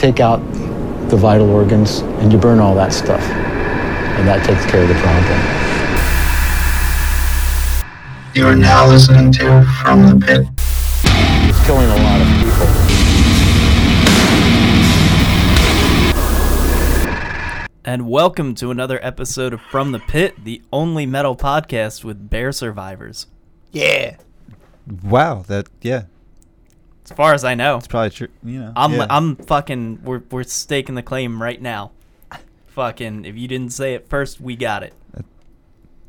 take out the vital organs and you burn all that stuff. And that takes care of the problem. You are now listening to From the Pit. It's killing a lot of people. And welcome to another episode of From the Pit, the only metal podcast with bear survivors. Yeah. Wow, that yeah, As far as I know. it's probably true. You know, I'm yeah. I'm fucking we're we're staking the claim right now. fucking if you didn't say it first, we got it.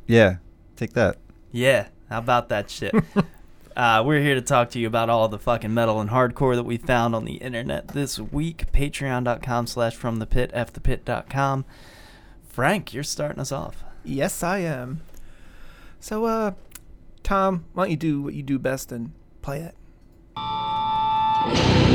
yeah. Take that. Yeah, how about that shit? uh, we're here to talk to you about all the fucking metal and hardcore that we found on the internet this week. Patreon.com slash from the pit, fthepit.com. Frank, you're starting us off. Yes, I am. So, uh, Tom, why don't you do what you do best and play it? Yeah.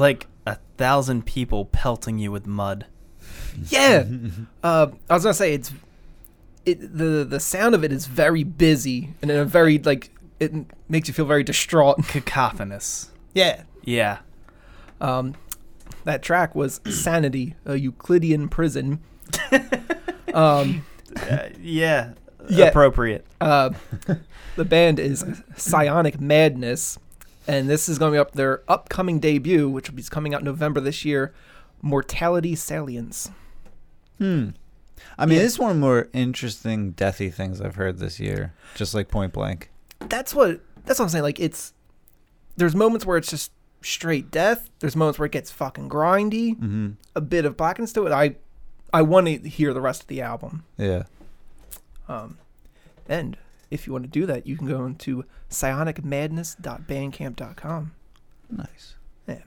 Like a thousand people pelting you with mud. Yeah. uh, I was gonna say it's it the the sound of it is very busy and in a very like it makes you feel very distraught. Cacophonous. Yeah. Yeah. Um, that track was Sanity, a Euclidean prison. um, Uh, yeah. Yeah. Appropriate. uh, the band is Psionic Madness, and this is going to be up their upcoming debut, which will be coming out November this year. Mortality Salience. Hmm. I mean, Yeah. this is one of the more interesting deathy things I've heard this year. Just like point blank. That's what that's what I'm saying. Like it's there's moments where it's just straight death. There's moments where it gets fucking grindy, Mm-hmm. a bit of blackness to it. I I want to hear the rest of the album. Yeah. Um, and if you want to do that, you can go into psionicmadness.bandcamp.com. Nice. Yeah.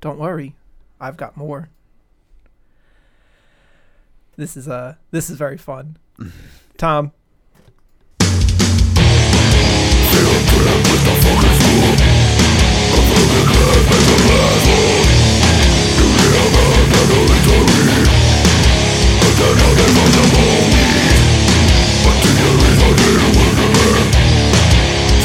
Don't worry, I've got more. This is uh this is very fun. Tom, Everyone is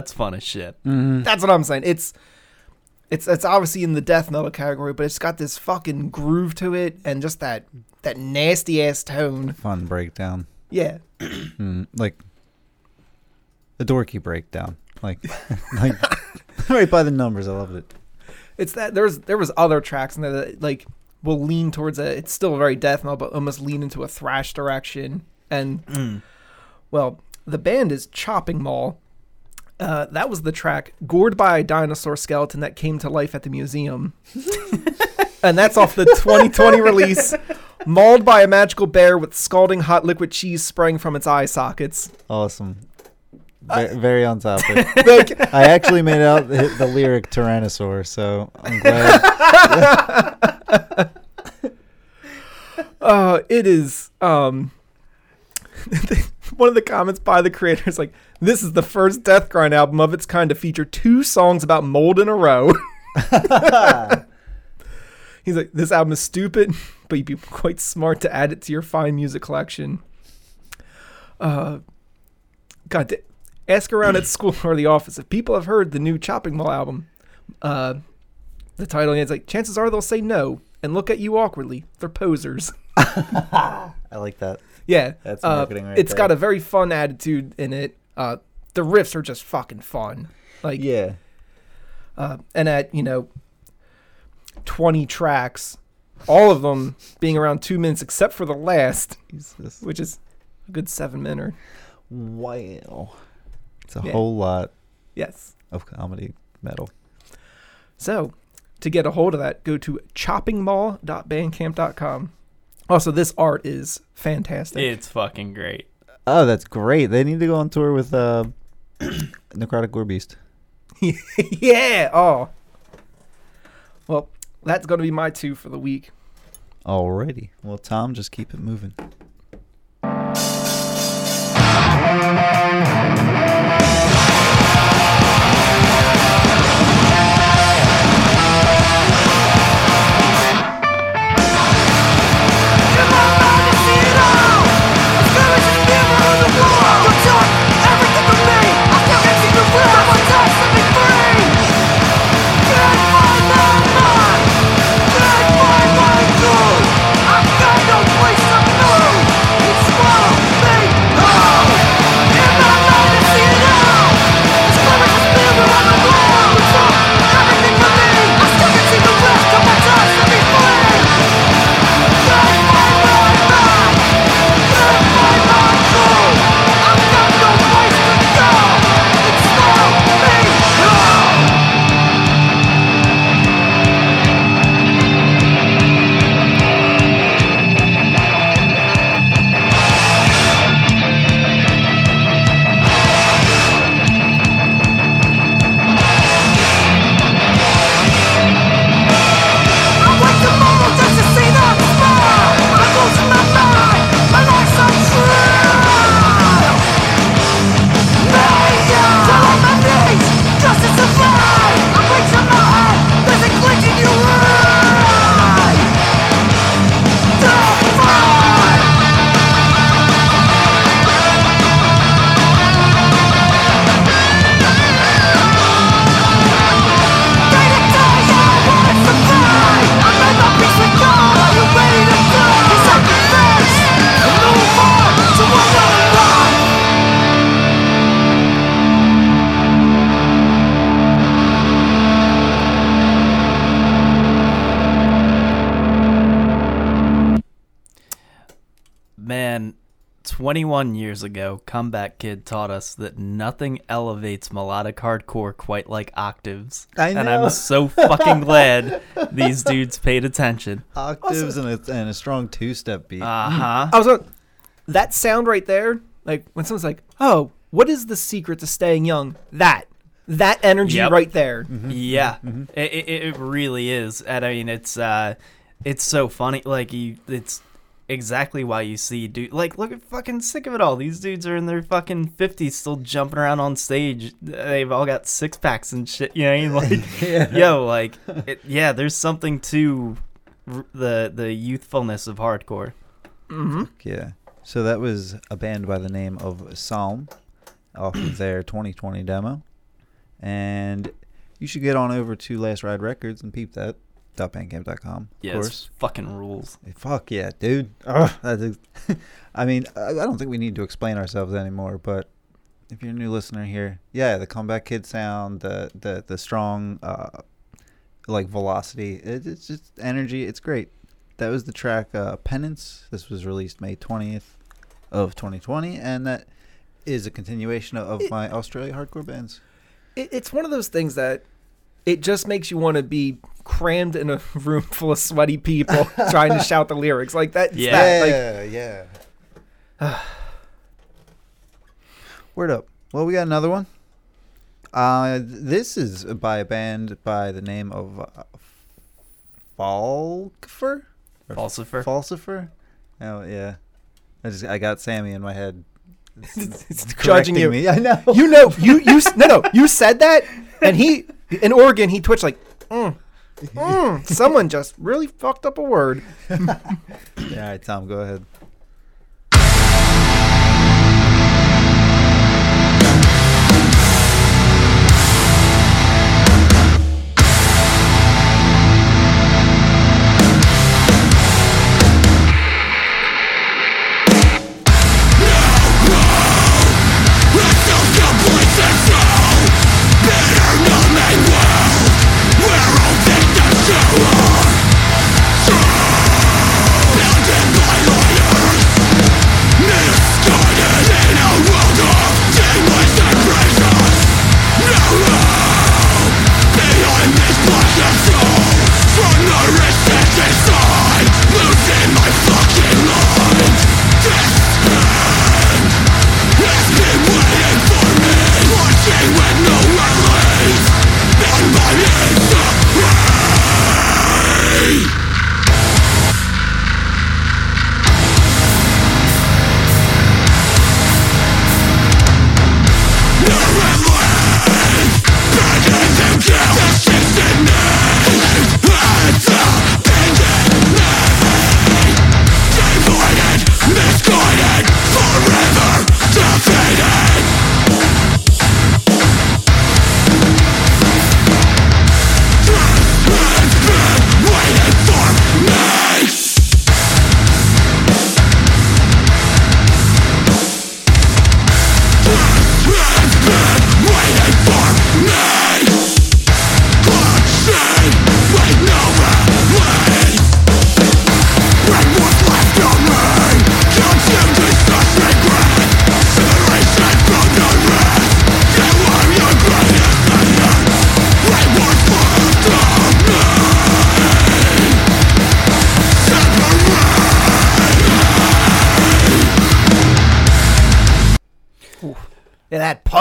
that's fun as shit. Mm-hmm. That's what I'm saying. It's it's it's obviously in the death metal category, but it's got this fucking groove to it and just that that nasty ass tone. Fun breakdown. Yeah. Mm, like the dorky breakdown. Like, like right by the numbers. I loved it. It's that there's there was other tracks in there that like will lean towards a it's still very death metal, but almost lean into a thrash direction. And Mm. well, the band is Chopping Mall. Uh, that was the track "Gored by a Dinosaur Skeleton" that came to life at the museum, and that's off the 2020 release. Mauled by a magical bear with scalding hot liquid cheese spraying from its eye sockets. Awesome. Ve- very on topic. Like, I actually made out the, the lyric Tyrannosaur, so I'm glad. uh, it is um, one of the comments by the creator is like, "This is the first Death Grind album of its kind to feature two songs about mold in a row." He's like, "This album is stupid, but you'd be quite smart to add it to your fine music collection." Uh, God, ask around at school or the office if people have heard the new Chopping Mall album. Uh, the title is like, chances are they'll say no and look at you awkwardly. They're posers. I like that. Yeah, That's uh, marketing right It's got a very fun attitude in it. Uh, the riffs are just fucking fun. Like, Yeah. uh, and at you know, twenty tracks, all of them being around two minutes, except for the last, Jesus. which is a good seven minute. Wow. It's a Yeah. whole lot Yes. of comedy metal. So, to get a hold of that, go to choppingmall.bandcamp.com. Also, this art is fantastic. It's fucking great. Oh, that's great. They need to go on tour with uh, Necrotic Gore Beast. yeah. Oh. Well, that's going to be my two for the week. Alrighty. Well, Tom, just keep it moving. 21 years ago, Comeback Kid taught us that nothing elevates melodic hardcore quite like octaves. I And. I'm so fucking glad these dudes paid attention. Octaves and, a, and a strong two-step beat. Uh huh. I was on that sound right there. Like when someone's like, "Oh, what is the secret to staying young?" That, that energy Yep. right there. Yeah, It, it, it really is, and I mean it's uh, it's so funny. Like you, it's exactly why you see dude. Like look at fucking sick of it all. These dudes are in their fucking fifties, still jumping around on stage. They've all got six packs and shit. You know, what I mean? like yo, like it, yeah. There's something to r- the the youthfulness of hardcore. mm-hmm. Yeah. So that was a band by the name of Psalm off of their 2020 demo. And you should get on over to Last Ride Records and peep that. .bandcamp.com, of Yeah, course. fucking rules. Fuck yeah, dude. Ugh, that is, I mean, I I don't think we need to explain ourselves anymore, but if you're a new listener here, yeah, the comeback kid sound, the the the strong uh like velocity, it, it's just energy, it's great. That was the track uh Penance. This was released May 20th of 2020 and that is a continuation of It- my Australia hardcore bands. It, it's one of those things that it just makes you want to be crammed in a room full of sweaty people trying to shout the lyrics like that. Yeah. that, like, yeah. Word up. Well, we got another one. Uh, this is by a band by the name of uh, Falcifer. Or Falcifer? Falcifer. Oh yeah. I just I got Sammy in my head. it's judging correcting you. Me. I know. You know, you you no no, you said that, and he in Oregon he twitched like, mm, mm, someone just really fucked up a word. All right, Tom, go ahead.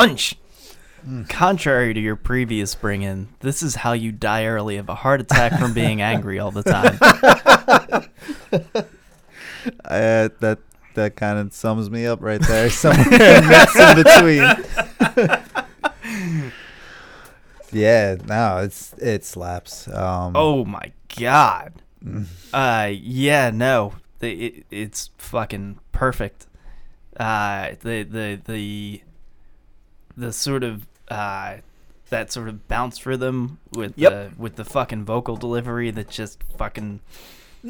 Yeah, that punch. Contrary to your previous bring in, this is how you die early of a heart attack from being angry all the time. Uh, that that kind of sums me up right there. Somewhere mix in between. yeah, no, it's it slaps. Um, oh my god. Uh yeah, no. The- It, it's fucking perfect. Uh the the the the sort of uh that sort of bounce rhythm with Yep. the with the fucking vocal delivery that just fucking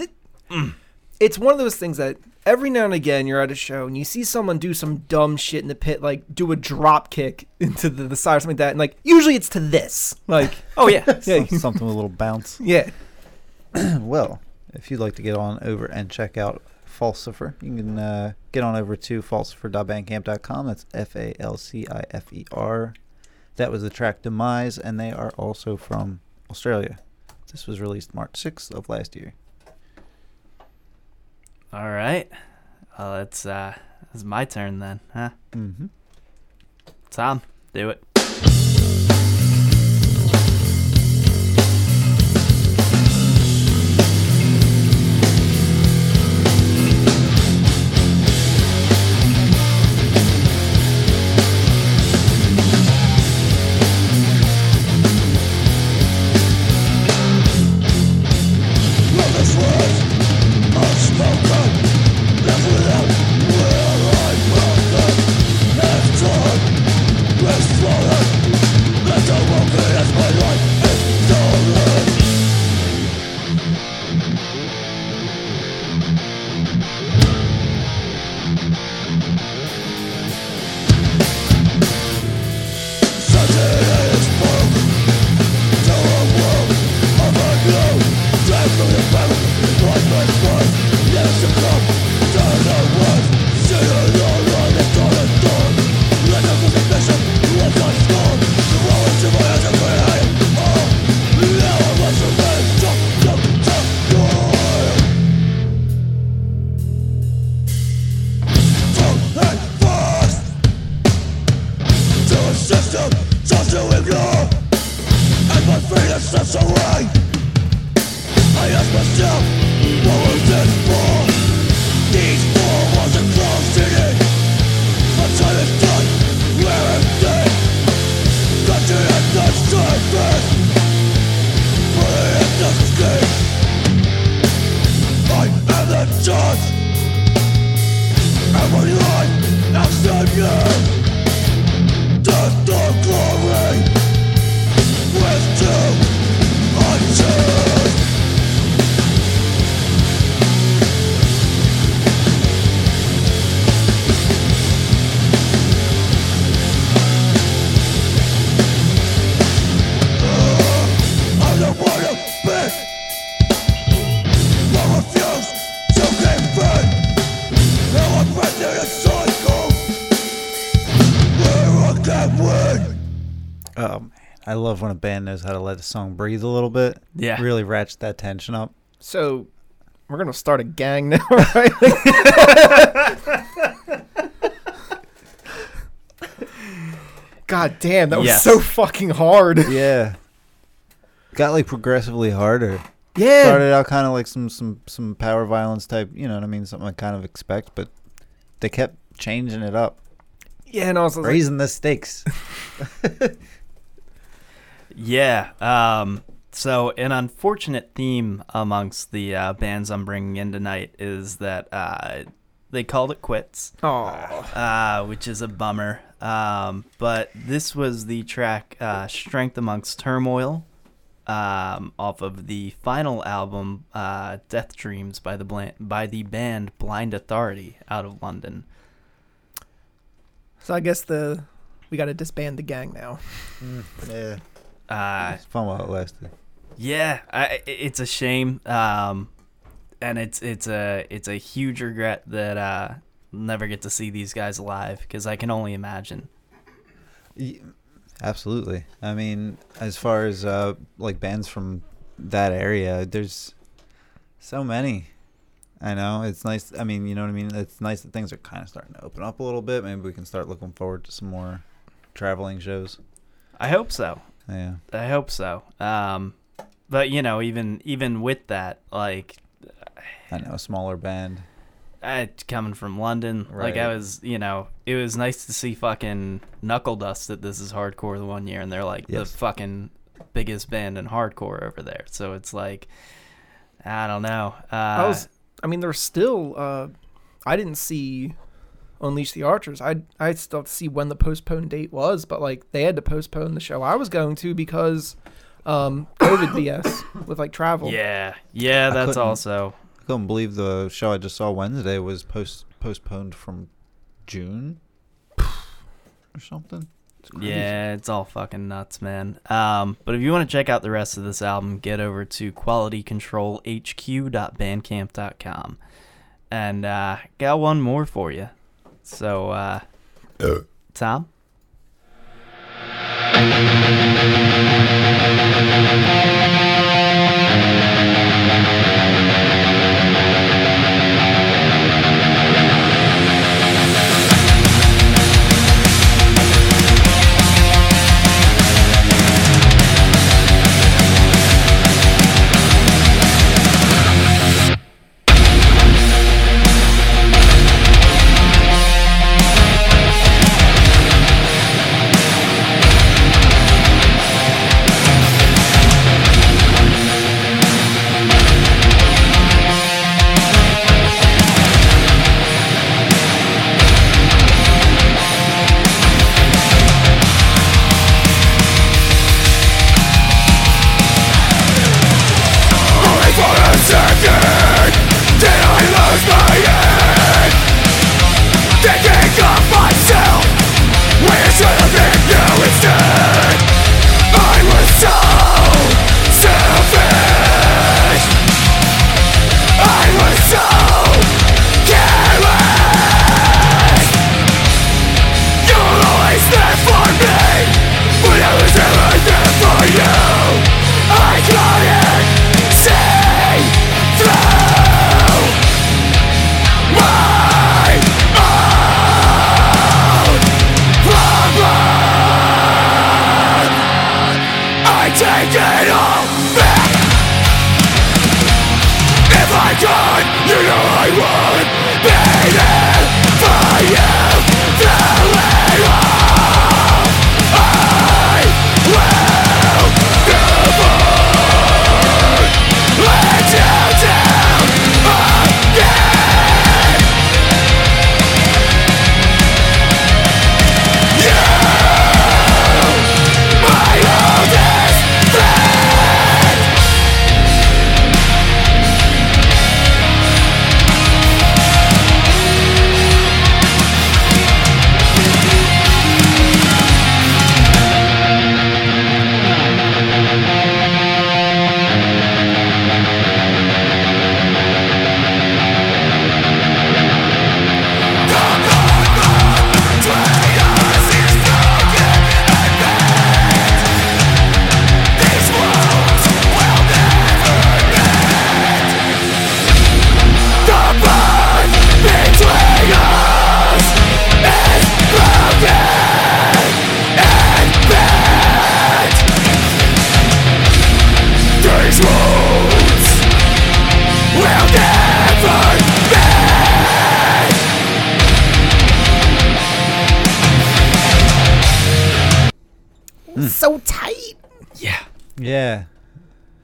It's one of those things that every now and again you're at a show and you see someone do some dumb shit in the pit, like do a drop kick into the, the side or something like that, and like usually it's to this, like Oh yeah. yeah, some- something with a little bounce. yeah. well, if you'd like to get on over and check out Falcifer, you can uh, get on over to falcifer.bandcamp.com. That's F A L C I F E R. That was the track Demise, and they are also from Australia. This was released March 6th of last year. All right. Well, it's uh it's my turn then, huh? Mm-hmm. Tom, do it. Love when a band knows how to let a song breathe a little bit. Yeah. Really ratchet that tension up. So we're gonna start a gang now, right? God damn, that was Yes. so fucking hard. Yeah. Got like progressively harder. Yeah. Started out kind of like some some some power violence type, you know what I mean, something I kind of expect, but they kept changing it up, Yeah, and I was like, raising the stakes. Yeah. Um, so, an unfortunate theme amongst the uh, bands I'm bringing in tonight is that uh, they called it quits, oh, uh, which is a bummer. Um, but this was the track uh, Strength Amongst Turmoil um, off of the final album uh, Death Dreams by the, blan- by the band Blind Authority out of London. so I guess the we got to disband the gang now. yeah. Uh, It's fun while it lasted. Yeah, I, it's a shame, um, and it's it's a it's a huge regret that uh, I'll never get to see these guys live because I can only imagine. Y- Absolutely. I mean, as far as uh, like bands from that area, there's so many. I know it's nice. I mean, you know what I mean. It's nice that things are kind of starting to open up a little bit. Maybe we can start looking forward to some more traveling shows. I hope so. Yeah. I hope so. Um, but you know, even even with that, like I know a smaller band. I, coming from London, like I was, you know, it was nice to see fucking Knuckledust that This Is Hardcore the one year, and they're like Yes. the fucking biggest band in hardcore over there. So it's like, I don't know. Uh, I was, I mean, there's still. Uh, I didn't see Unleash the Archers. I I still have to see when the postponed date was, but like they had to postpone the show I was going to because um COVID BS with like travel. Yeah, yeah, that's couldn't- also. I couldn't believe the show I just saw Wednesday was post postponed from June or something. It's. Yeah, it's all fucking nuts, man. Um, but if you want to check out the rest of this album, get over to qualitycontrolhq.bandcamp.com. And uh, got one more for you. So, uh, Tom?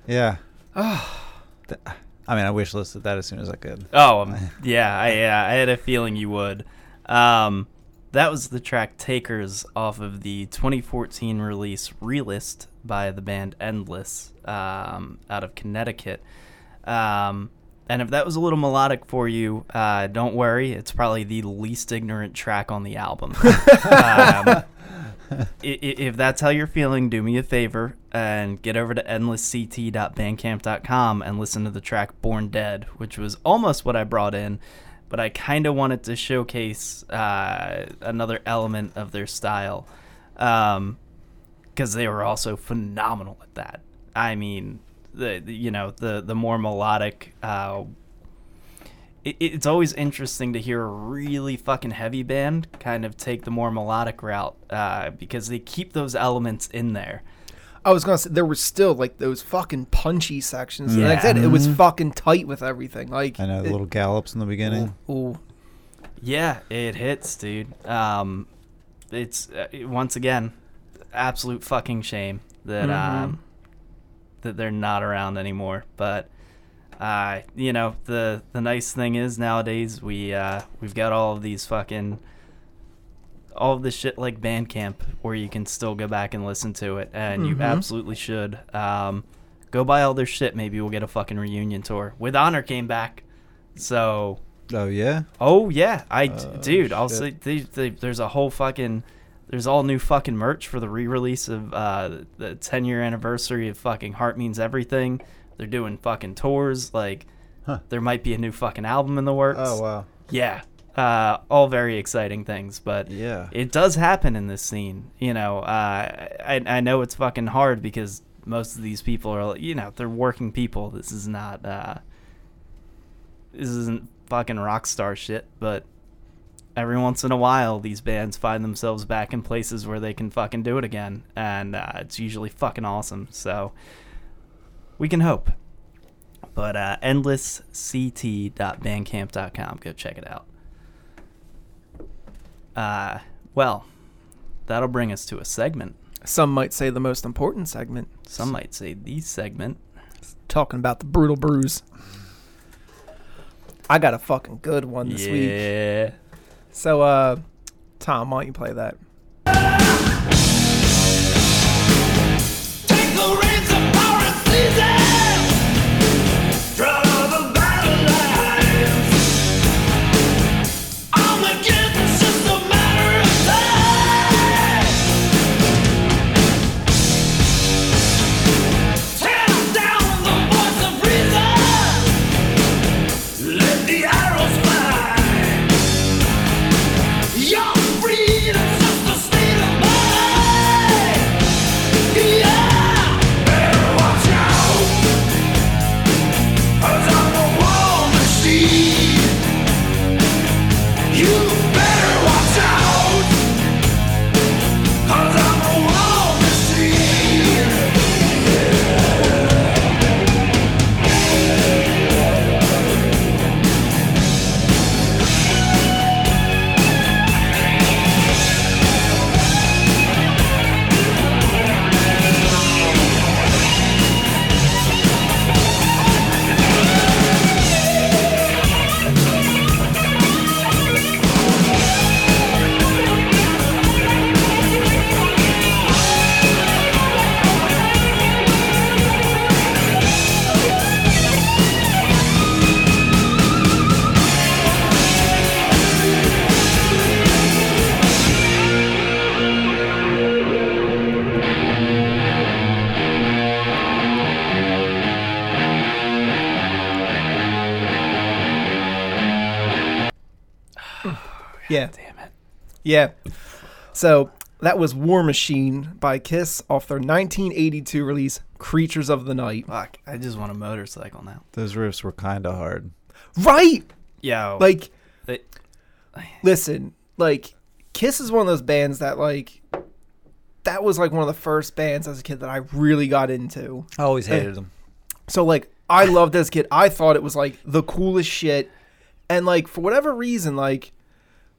Yeah. Th- I mean, I wish listed that as soon as I could. Oh, um, yeah, I, yeah, I had a feeling you would. Um, that was the track Takers off of the 2014 release Realist by the band Endless um, out of Connecticut. Um, and if that was a little melodic for you, uh, don't worry. It's probably the least ignorant track on the album. um, if that's how you're feeling, do me a favor and get over to endlessct.bandcamp.com and listen to the track Born Dead, which was almost what I brought in, but I kind of wanted to showcase uh, another element of their style because they were also phenomenal at that. I mean, the you know the the more melodic. Uh, it, it's always interesting to hear a really fucking heavy band kind of take the more melodic route uh, because they keep those elements in there. I was gonna say there was still like those fucking punchy sections. Like I said, it was fucking tight with everything. Like I know the it- little gallops in the beginning. Ooh. Yeah, it hits, dude. Um, it's uh, once again absolute fucking shame that um that they're not around anymore. But uh, you know the the nice thing is nowadays we uh, we've got all of these fucking all of this shit like Bandcamp where you can still go back and listen to it, and you absolutely should. Um, go buy all their shit. Maybe we'll get a fucking reunion tour. With Honor came back, so. Oh yeah. Oh yeah, I Oh, dude, I'll say they, they, there's a whole fucking there's all new fucking merch for the re-release of uh, the 10 year anniversary of fucking Heart Means Everything. They're doing fucking tours. Like Huh. there might be a new fucking album in the works. Oh wow. Yeah, uh, all very exciting things, but Yeah. it does happen in this scene. You know, uh, I I know it's fucking hard because most of these people are you know they're working people. This is not uh, this isn't fucking rock star shit, but every once in a while these bands find themselves back in places where they can fucking do it again, and uh, it's usually fucking awesome. So we can hope. But uh, endlessct.bandcamp.com, go check it out. Uh, well, that'll bring us to a segment. Some might say the most important segment. Some might say the segment. Talking about the brutal bruise. I got a fucking good one this week. yeah. So, uh, Tom, why don't you play that? Yeah. Damn it. Yeah. So that was War Machine by Kiss off their 1982 release, Creatures of the Night. Fuck. I just want a motorcycle now. Those riffs were kind of hard. Right. Yeah. Like, They- listen, like, Kiss is one of those bands that, like, that was like one of the first bands as a kid that I really got into. I always Hey. hated them. So like I loved this kid. I thought it was like the coolest shit. And like for whatever reason, like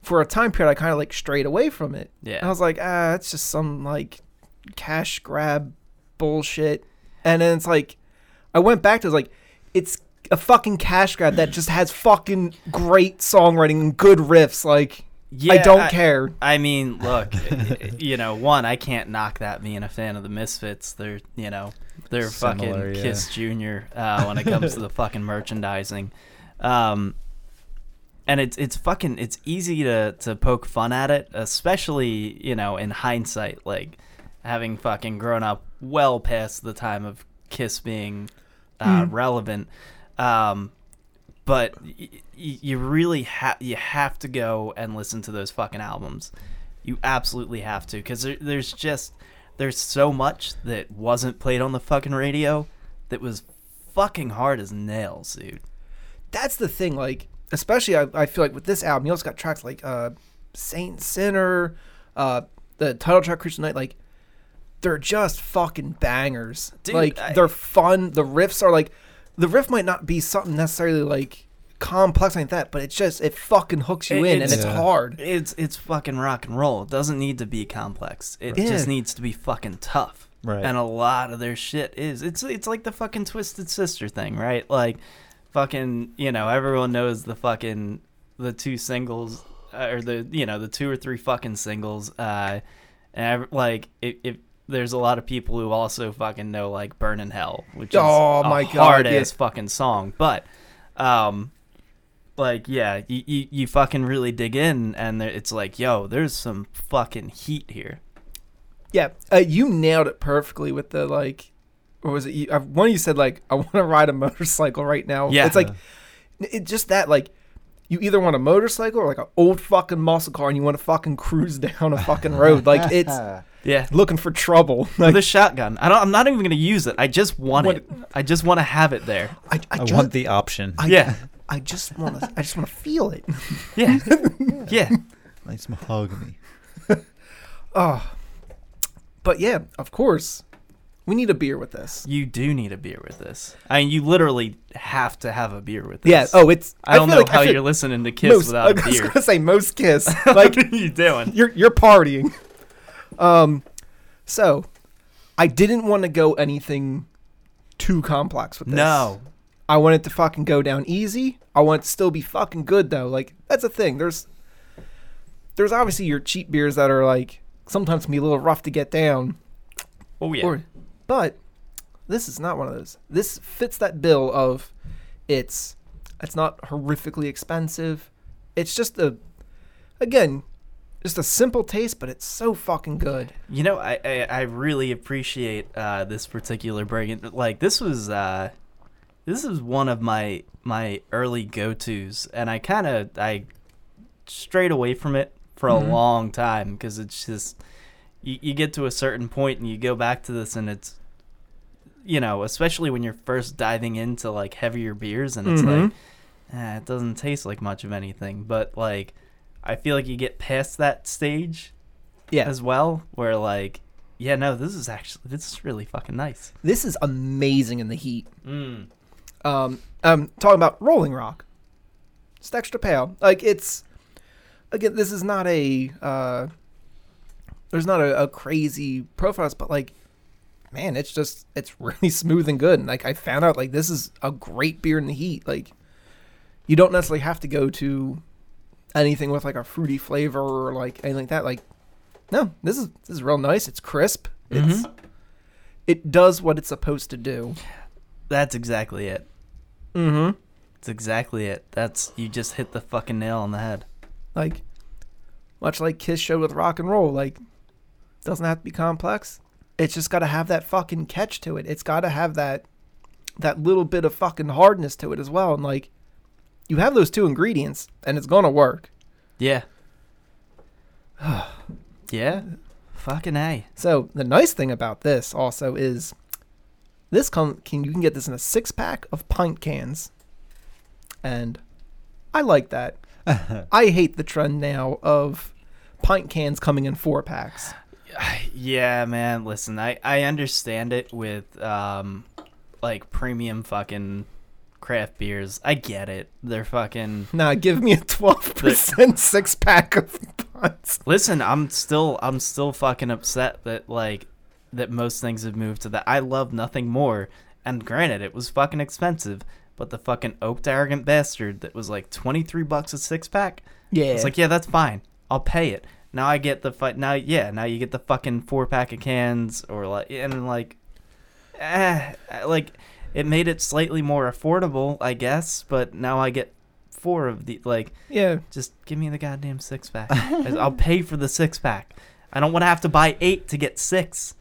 for a time period I kinda like strayed away from it. Yeah. I was like, ah, it's just some like cash grab bullshit. And then it's like I went back to it, like it's a fucking cash grab that just has fucking great songwriting and good riffs. Like I don't I- care. I mean, look, you know, one, I can't knock that being a fan of the Misfits. They're, you know, they're Similar, fucking yeah. Kiss Junior uh, when it comes to the fucking merchandising. Um, and it's it's fucking it's easy to to poke fun at it, especially you know in hindsight, like having fucking grown up well past the time of Kiss being uh, relevant. Um, but y- y- you really have you have to go and listen to those fucking albums. You absolutely have to because there, there's just there's so much that wasn't played on the fucking radio that was fucking hard as nails, dude. that's the thing. Like, especially I, I feel like with this album, you also got tracks like uh, Saint Sinner, uh, the title track Christian Night. Like, they're just fucking bangers. Dude, like, I- they're fun. The riffs are like, the riff might not be something necessarily like complex like that, but it's just it fucking hooks you It- in and it's- it's Yeah. hard. It's it's fucking rock and roll. It doesn't need to be complex. It Yeah. just needs to be fucking tough. Right. And a lot of their shit is it's it's like the fucking Twisted Sister thing, right? Like fucking, you know, everyone knows the fucking the two singles uh, or the you know, the two or three fucking singles uh and ev- like if, if there's a lot of people who also fucking know like Burn in Hell, which is Oh a my God, hard yeah. fucking song. But um like yeah, you, you, you fucking really dig in and there, it's like, yo, there's some fucking heat here. Yeah, uh, you nailed it perfectly with the like, or was it you, one of you said like I want to ride a motorcycle right now. Yeah. it's like it just that like you either want a motorcycle or like an old fucking muscle car and you want to fucking cruise down a fucking road. Like it's Yeah. looking for trouble. Like the shotgun. I don't. I'm not even gonna use it. I just want What- it. I just want to have it there. I, I, I just, want the option. I, Yeah. I just want to. I just want to feel it. Yeah. yeah. nice mahogany. Oh, but yeah, of course, we need a beer with this. You do need a beer with this. I mean, you literally have to have a beer with this. Yeah. Oh, it's. I don't know like- how you're listening to Kiss most, without I a was beer. gonna say most kiss. Like what are you doing? you're you're partying. Um, so I didn't want to go anything too complex with this. No. I want it to fucking go down easy. I want it to still be fucking good though. Like that's the thing. There's there's obviously your cheap beers that are like sometimes can be a little rough to get down. Oh yeah. Or, but this is not one of those. This fits that bill of it's it's not horrifically expensive. It's just a again, just a simple taste, but it's so fucking good. You know, I I, I really appreciate uh, this particular brand. Like this was uh, this is one of my my early go tos, and I kind of I strayed away from it for a Mhm. long time because it's just you, you get to a certain point and you go back to this and it's you know especially when you're first diving into like heavier beers and it's Mhm. like eh, it doesn't taste like much of anything but like i feel like you get past that stage Yeah. as well where like yeah no this is actually this is really fucking nice This is amazing in the heat. mm. Um, I'm talking about Rolling Rock. it's extra pale. Like it's again, this is not a uh, there's not a, a crazy profile, but like, man, it's just it's really smooth and good. And like I found out, like this is a great beer in the heat. Like you don't necessarily have to go to anything with like a fruity flavor or like anything like that. Like no, this is this is real nice. It's crisp. It's it does what it's supposed to do. that's exactly it Mm-hmm. that's exactly it that's you just hit the fucking nail on the head Like, much like Kiss showed with rock and roll, like, doesn't have to be complex. It's just got to have that fucking catch to it. It's got to have that that little bit of fucking hardness to it as well. And like, you have those two ingredients, and it's gonna work. yeah Yeah. Fucking A. So the nice thing about this also is this can you can get this in a six pack of pint cans, and I like that. I hate the trend now of pint cans coming in four packs. Yeah, man. Listen, I I understand it with um like premium fucking craft beers. I get it. They're fucking Nah, give me a twelve percent six pack of pints. Listen, I'm still I'm still fucking upset that like that most things have moved to that. I love nothing more. And granted, it was fucking expensive, but the fucking oaked arrogant bastard that was like 23 bucks a six pack. Yeah, It's like, yeah, that's fine. I'll pay it. Now I get the fu- now yeah, now you get the fucking four pack of cans or like and like eh, like it made it slightly more affordable, I guess, but now I get four of the like yeah. just give me the goddamn six pack. I'll pay for the six pack. I don't want to have to buy eight to get six.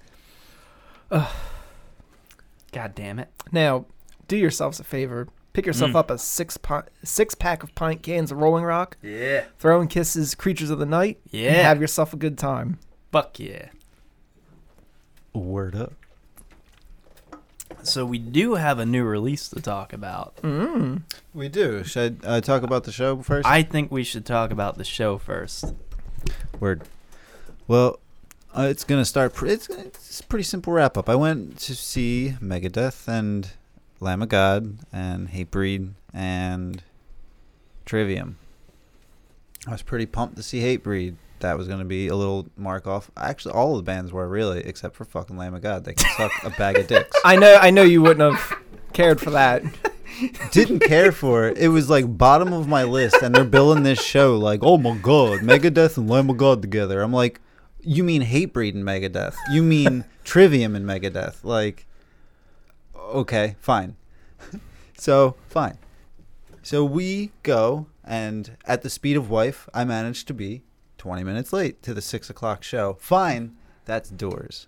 God damn it. Now, do yourselves a favor. Pick yourself Mm. up a six pi- six pack of pint cans of Rolling Rock. Yeah. Throwing kisses, creatures of the night. and Yeah. have yourself a good time. Fuck yeah. Word up. So we do have a new release to talk about. Mm. We do. Should I uh, talk about the show first? I think we should talk about the show first. Word. Well, uh, it's gonna start. Pre- it's, it's a pretty simple wrap up. I went to see Megadeth and Lamb of God and Hatebreed and Trivium. I was pretty pumped to see Hatebreed. That was gonna be a little mark off. Actually, all of the bands were really, except for fucking Lamb of God. They can suck a bag of dicks. I know, I know you wouldn't have cared for that. Didn't care for it. It was like bottom of my list, and they're billing this show like, oh my god, Megadeth and Lamb of God together. I'm like, you mean Hatebreed and Megadeth? You mean Trivium and Megadeth? Like, okay, fine. so fine. So we go, and at the speed of wife, I managed to be 20 minutes late to the six o'clock show. Fine, that's doors.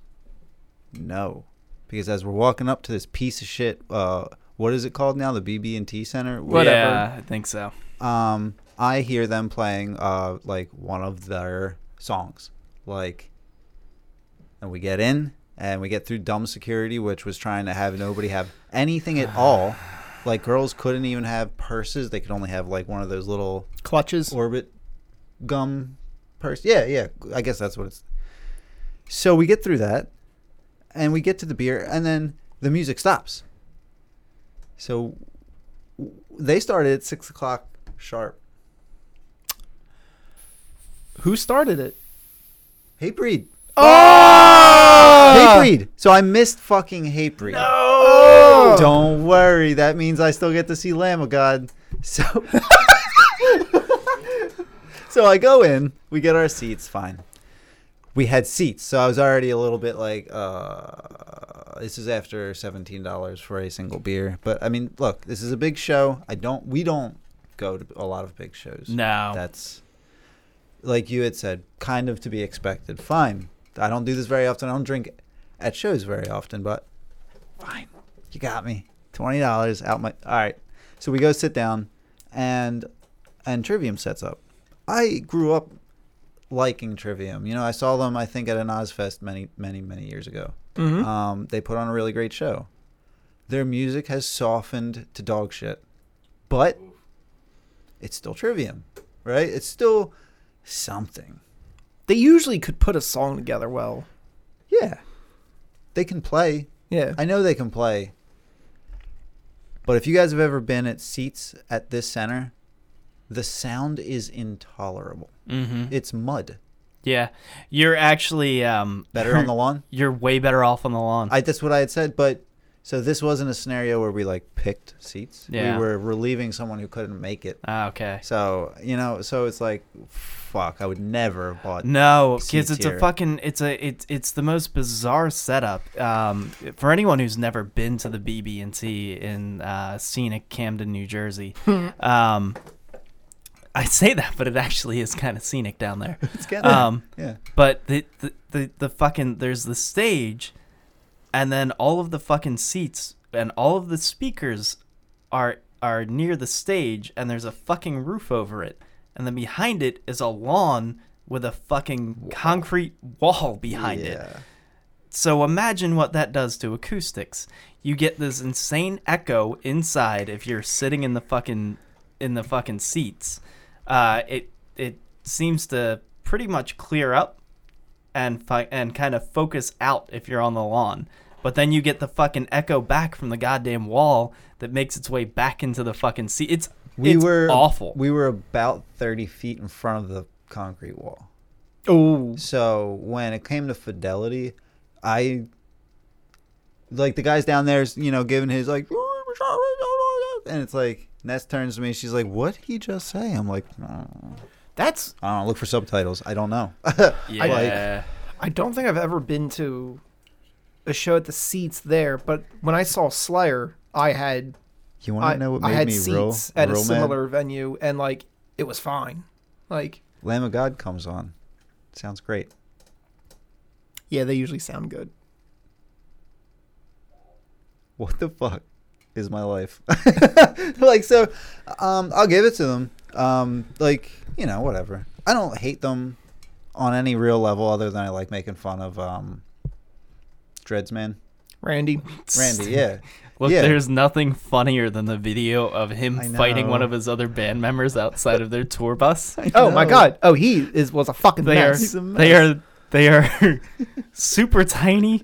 No, because as we're walking up to this piece of shit, uh, what is it called now? The BB and T Center. Whatever. Yeah, I think so. Um, I hear them playing uh like one of their songs, like, and we get in and we get through dumb security, which was trying to have nobody have anything at all. Like girls couldn't even have purses; they could only have like one of those little Clutches. orbit gum purse. Yeah, yeah. I guess that's what it's. So we get through that, and we get to the beer, and then the music stops. So they started at six o'clock sharp. Who started it? Hey, breed. Oh! Hatebreed. So I missed fucking Hatebreed. No! Don't worry. That means I still get to see Lamb of God. So. so I go in. We get our seats. Fine. We had seats, so I was already a little bit like, uh, this is after seventeen dollars for a single beer. But I mean, look, this is a big show. I don't. We don't go to a lot of big shows. No. That's like you had said, kind of to be expected. Fine. I don't do this very often. I don't drink at shows very often, but fine. You got me. Twenty dollars out my. All right. So we go sit down, and and Trivium sets up. I grew up liking Trivium. You know, I saw them. I think at an Ozzfest many many many years ago. Mhm. Um, they put on a really great show. Their music has softened to dog shit, but it's still Trivium, right? It's still something. They usually could put a song together well. Yeah, they can play. Yeah. I know they can play. But if you guys have ever been at seats at this center, the sound is intolerable. Mm-hmm. It's mud. Yeah, you're actually um Better on the lawn. You're way better off on the lawn. I that's what I had said, but so this wasn't a scenario where we like picked seats. Yeah. We were relieving someone who couldn't make it. Ah, okay. So, you know, so it's like fuck, I would never have bought No, because it's a fucking it's a it's it's the most bizarre setup. Um, for anyone who's never been to the BB and T in uh, scenic Camden, New Jersey, um, I say that, but it actually is kind of scenic down there. It's getting Um, yeah. but the, the the the fucking there's the stage, and then all of the fucking seats and all of the speakers are are near the stage, and there's a fucking roof over it, and then behind it is a lawn with a fucking concrete wall behind it. Yeah. So imagine what that does to acoustics. You get this insane echo inside if you're sitting in the fucking in the fucking seats. Uh, it it seems to pretty much clear up and fi- and kind of focus out if you're on the lawn. But then you get the fucking echo back from the goddamn wall that makes its way back into the fucking seat. It's We it's were awful. We were about thirty feet in front of the concrete wall. Oh, So when it came to fidelity, I like the guys down there's you know giving his like, and it's like Ness turns to me. She's like, "What did he just say?" I'm like, "No." that's. I don't know. Look for subtitles. I don't know. yeah. I don't think I've ever been to a show at the seats there, but when I saw Slayer, I had you want I, to know what made I had me seats real, at a real mad? similar venue, and like it was fine. Like Lamb of God comes on. Sounds great. yeah, they usually sound good. what the fuck is my life? like so, um, I'll give it to them. Um, like you know, whatever. I don't hate them on any real level, other than I like making fun of um, Dreadsman, Randy, Randy. Yeah, Look, Yeah. there's nothing funnier than the video of him fighting one of his other band members outside of their tour bus. oh my god, oh he is was a fucking They are, mess. He's a they are, they are super tiny,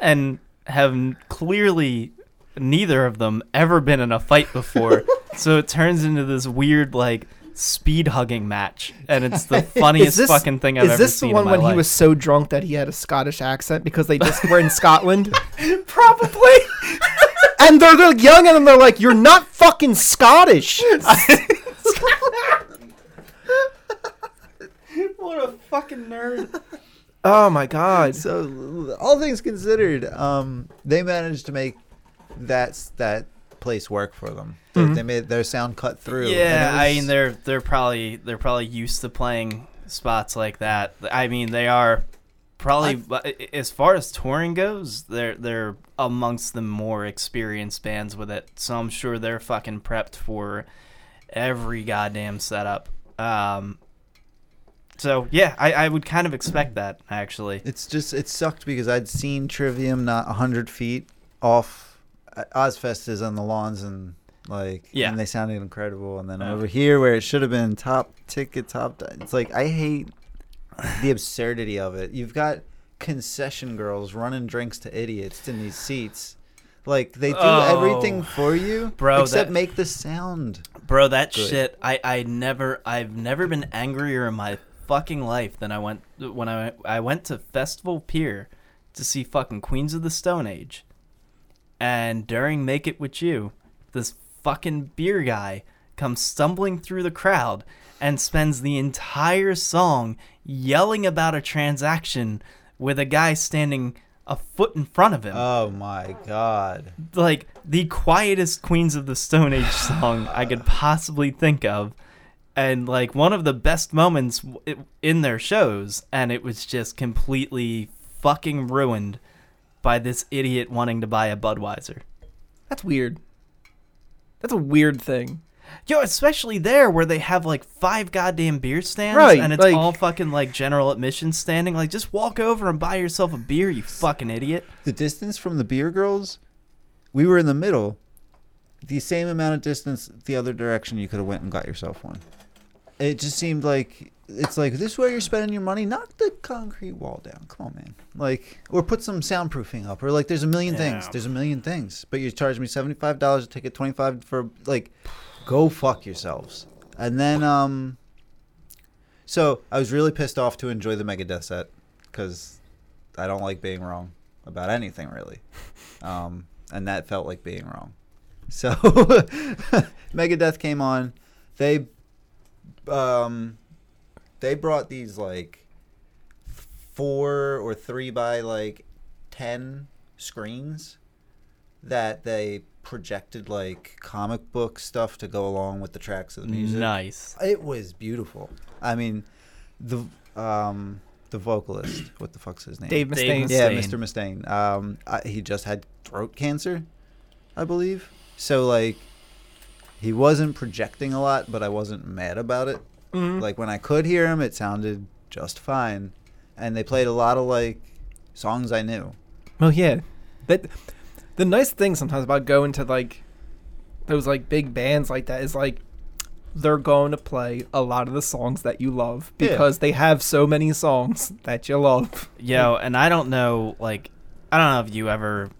and have clearly neither of them ever been in a fight before. so it turns into this weird like speed hugging match, and it's the funniest this- fucking thing I've ever seen. is this the one when life. he was so drunk that he had a Scottish accent because they just were in Scotland? probably? And they're, they're young and they're like, "You're not fucking Scottish." what a fucking nerd. oh my god. So all things considered, um, they managed to make that that place work for them. They, they made their sound cut through. Yeah, it I mean they're they're probably they're probably used to playing spots like that. I mean they are probably but i- as far as touring goes, they're they're amongst the more experienced bands with it. So I'm sure they're fucking prepped for every goddamn setup. Um so yeah, I, I would kind of expect that actually. It's just it sucked because I'd seen Trivium not hundred feet off. uh, Ozzfest is on the lawns and like Yeah. and they sounded incredible. And then over here where it should have been top ticket, top. It's like I hate the absurdity of it. You've got concession girls running drinks to idiots in these seats. Like they do Oh. everything for you, Bro, except that- make the sound. Bro, that Good. shit, I, I never, I've never been angrier in my fucking life than I went when I I went to Festival Pier to see fucking Queens of the Stone Age, and during Make It wit Chu, this fucking beer guy comes stumbling through the crowd and spends the entire song yelling about a transaction with a guy standing a foot in front of him Oh my god! like the quietest Queens of the Stone Age song I could possibly think of, and like one of the best moments in their shows, and it was just completely fucking ruined by this idiot wanting to buy a Budweiser. That's weird. That's a weird thing. Yo, especially there where they have like five goddamn beer stands, Right, and it's like- all fucking like general admission standing. Like, just walk over and buy yourself a beer, you fucking idiot. The distance from the beer girls, we were in the middle. The same amount of distance the other direction you could have went and got yourself one. It just seemed like it's like this is where you're spending your money. Knock the concrete wall down. Come on, man. Like or put some soundproofing up. Or like there's a million things. There's a million things. But you charge me seventy five dollars to take a ticket, twenty five for like go fuck yourselves. And then um so I was really pissed off to enjoy the Megadeth set because I don't like being wrong about anything really, um, and that felt like being wrong. So Megadeth came on. They um, they brought these like four or three by like ten screens that they projected like comic book stuff to go along with the tracks of the music. Nice. It was beautiful. I mean, the um the vocalist, what the fuck's his name? Dave Dave Mustaine. Yeah, Mr. Mustaine. Um, I, he just had throat cancer, I believe. So like, he wasn't projecting a lot, but I wasn't mad about it. Mhm. Like when I could hear him, it sounded just fine, and they played a lot of like songs I knew. Oh yeah, that the nice thing sometimes about going to like those like big bands like that is like they're going to play a lot of the songs that you love Yeah. because they have so many songs that you love. Yo, and I don't know, like, I don't know if you ever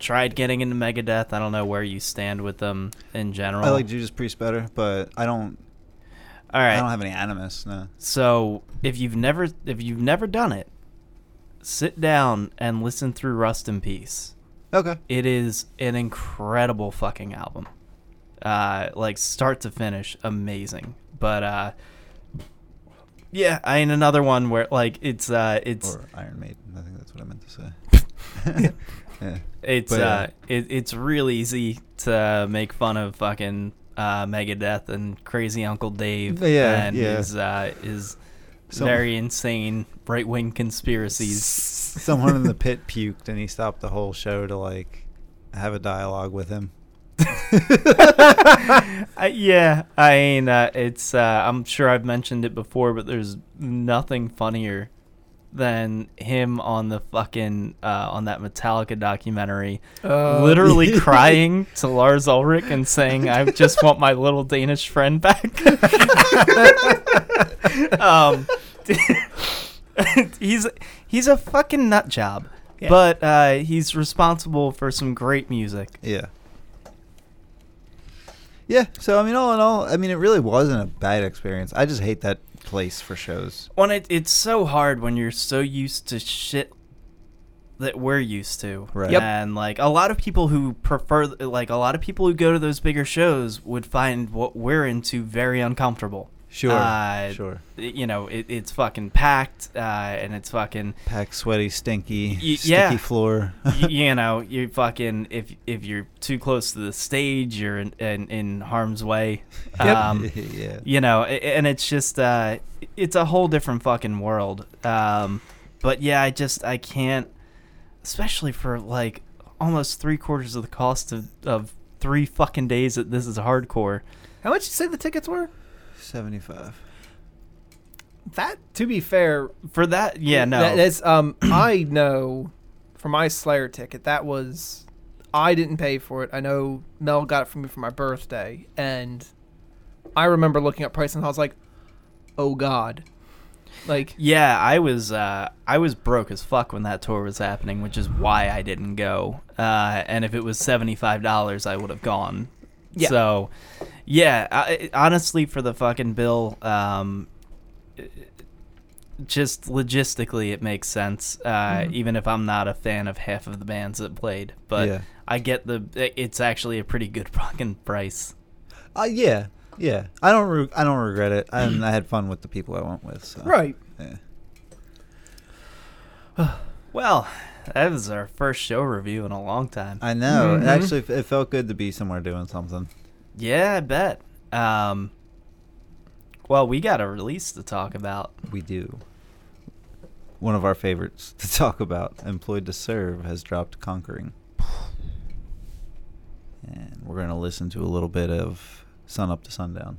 tried getting into Megadeth. I don't know where you stand with them in general. I like Judas Priest better, but I don't. All right. I don't have any animus. No. So if you've never if you've never done it, sit down and listen through Rust in Peace. Okay. It is an incredible fucking album. Uh, like start to finish, amazing. But uh, yeah, I mean another one where like it's uh it's Or Iron Maiden. I think that's what I meant to say. yeah. it's but, uh it, it's real easy to make fun of fucking uh Megadeth and Crazy Uncle Dave Yeah, and yeah. his uh his Some- very insane right wing conspiracies. Someone in the pit puked, and he stopped the whole show to like have a dialogue with him. I, yeah, I mean, uh, it's. Uh, I'm sure I've mentioned it before, but there's nothing funnier than him on the fucking uh, on that Metallica documentary, Uh, literally crying to Lars Ulrich and saying, "I just want my little Danish friend back." um, he's he's a fucking nut job, Yeah. but uh, he's responsible for some great music. Yeah. Yeah. So I mean, all in all, I mean, it really wasn't a bad experience. I just hate that place for shows. When it, it's so hard when you're so used to shit that we're used to. Right. Yep. And like a lot of people who prefer like a lot of people who go to those bigger shows would find what we're into very uncomfortable. Sure. Uh, sure. You know, it, it's fucking packed uh, and it's fucking Packed, sweaty, stinky, Y- sticky yeah. floor. y- you know, you fucking if if you're too close to the stage, you're in in, in harm's way. Yep. Um, yeah. you know and it's just uh it's a whole different fucking world um but yeah i just i can't especially for like almost three quarters of the cost of, of three fucking days that this is hardcore How much did you say the tickets were? Seventy-five. That, to be fair, for that yeah no That is, um, I know for my Slayer ticket that was I didn't pay for it. I know Mel got it for me for my birthday, and I remember looking up price and I was like, "Oh God!" Like, yeah i was uh i was broke as fuck when that tour was happening which is why i didn't go uh and if it was $75 i would have gone Yeah. so yeah I, honestly for the fucking bill um just logistically it makes sense uh, even if i'm not a fan of half of the bands that played but Yeah. i get the it's actually a pretty good fucking price Uh, yeah. Yeah. I don't. Re- I don't regret it, and I had fun with the people I went with. So. right? Yeah. well that was our first show review in a long time I know. Mhm. It actually, it felt good to be somewhere doing something. Yeah i bet um well we got a release to talk about We do. One of our favorites to talk about, Employed to Serve, has dropped Conquering. And we're going to listen to a little bit of Sun Up to Sundown. Sundown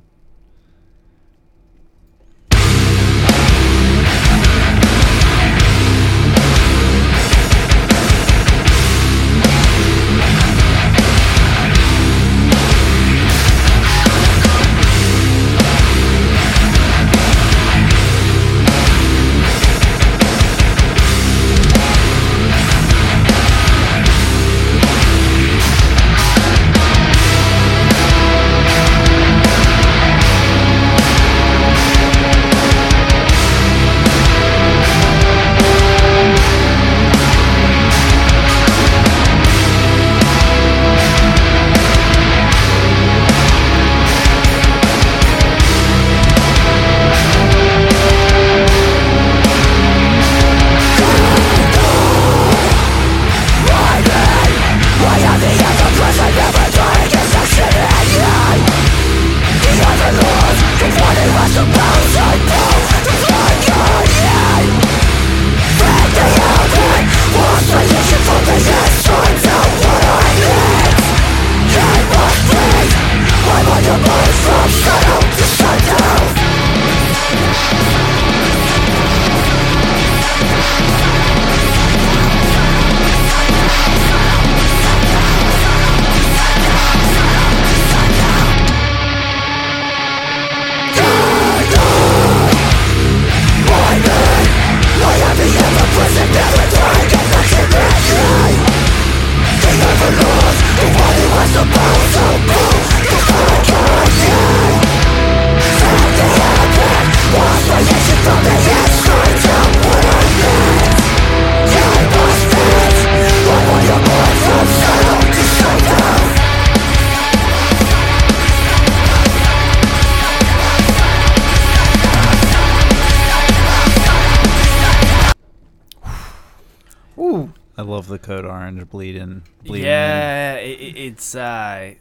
code bleeding. bleeding in. yeah, it- it's uh,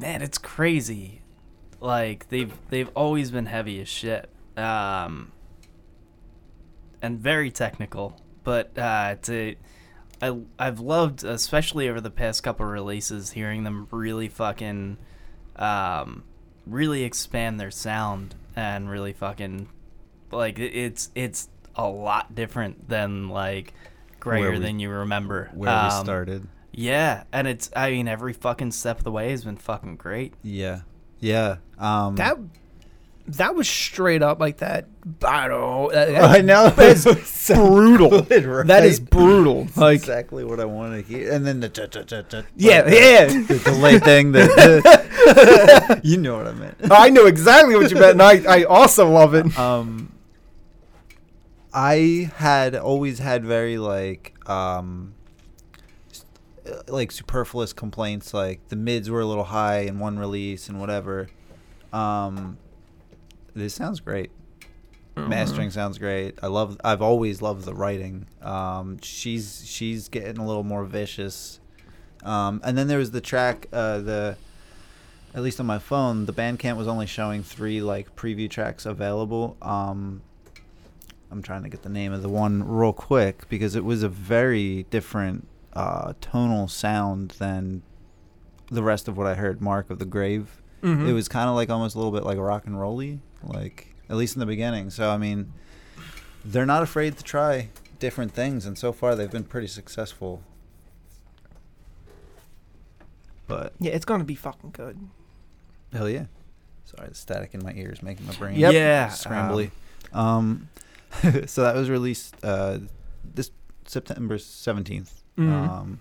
man, it's crazy. Like they've they've always been heavy as shit, um, and very technical. But uh, to I I've loved, especially over the past couple releases, hearing them really fucking, um, really expand their sound and really fucking, like it's it's a lot different than like grayer we- than you remember. Where Um, we started. yeah, and it's I mean every fucking step of the way has been fucking great. Yeah. Yeah. Um, That that was straight up like that. I don't. That, I know. That's brutal. good, right? That is brutal. Like exactly what I want to hear. And then the tut, tut, tut, tut, yeah, like yeah. the delay thing. That you know what I meant. I know exactly what you meant, and I, I also love it. um I had always had very like um like superfluous complaints like the mids were a little high in one release and whatever. Um this sounds great. Mastering sounds great. I love I've always loved the writing. Um she's she's getting a little more vicious. Um and then there was the track uh the at least on my phone, the Bandcamp was only showing three like preview tracks available. Um, I'm trying to get the name of the one real quick because it was a very different uh, tonal sound than the rest of what I heard. Mark of the Grave. Mhm. It was kind of like almost a little bit like rock and rolly, like at least in the beginning. So I mean, they're not afraid to try different things, and so far they've been pretty successful. But Yeah, it's gonna be fucking good. Hell yeah. Sorry, the static in my ears making my brain Yep. Yeah, scrambly. Um, so that was released uh, this September 17th. Mhm. Um,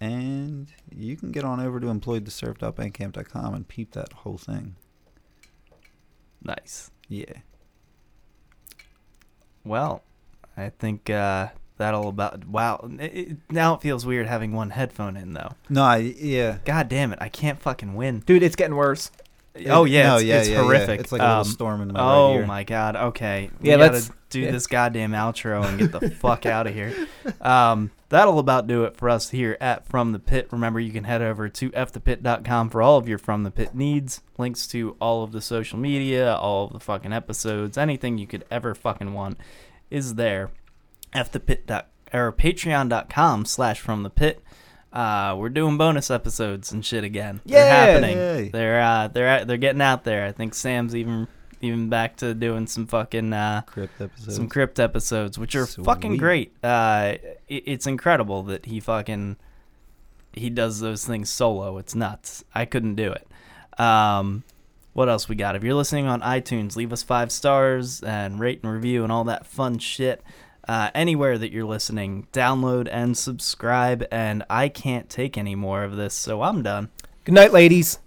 and you can get on over to employedtoserve.bandcamp.com and peep that whole thing. Nice. Yeah. Well, I think uh, that'll about wow. It, it, now it feels weird having one headphone in though. No, I, yeah. God damn it, I can't fucking win. Dude, it's getting worse. Oh yeah, No, it's, yeah, it's yeah, yeah. horrific. It's like a little Um, storm in my Oh right ear. my god. Okay. Yeah, we gotta let's- do yeah. this goddamn outro and get the fuck out of here. Um, that'll about do it for us here at From the Pit. Remember, you can head over to fthepit.com for all of your From the Pit needs. Links to all of the social media, all of the fucking episodes, anything you could ever fucking want is there. fthepit dot or patreon.com slash from the pit. Uh, we're doing bonus episodes and shit again. They're Yeah. happening. Yay. They're uh, they're they're getting out there. I think Sam's even even back to doing some fucking uh, Crypt episode. some crypt episodes, which are fucking great. Uh, it, it's incredible that he fucking he does those things solo. It's nuts. I couldn't do it. Um, what else we got? If you're listening on iTunes, leave us five stars and rate and review and all that fun shit. Uh, anywhere that you're listening, download and subscribe. And I can't take any more of this, so I'm done. Good night, ladies.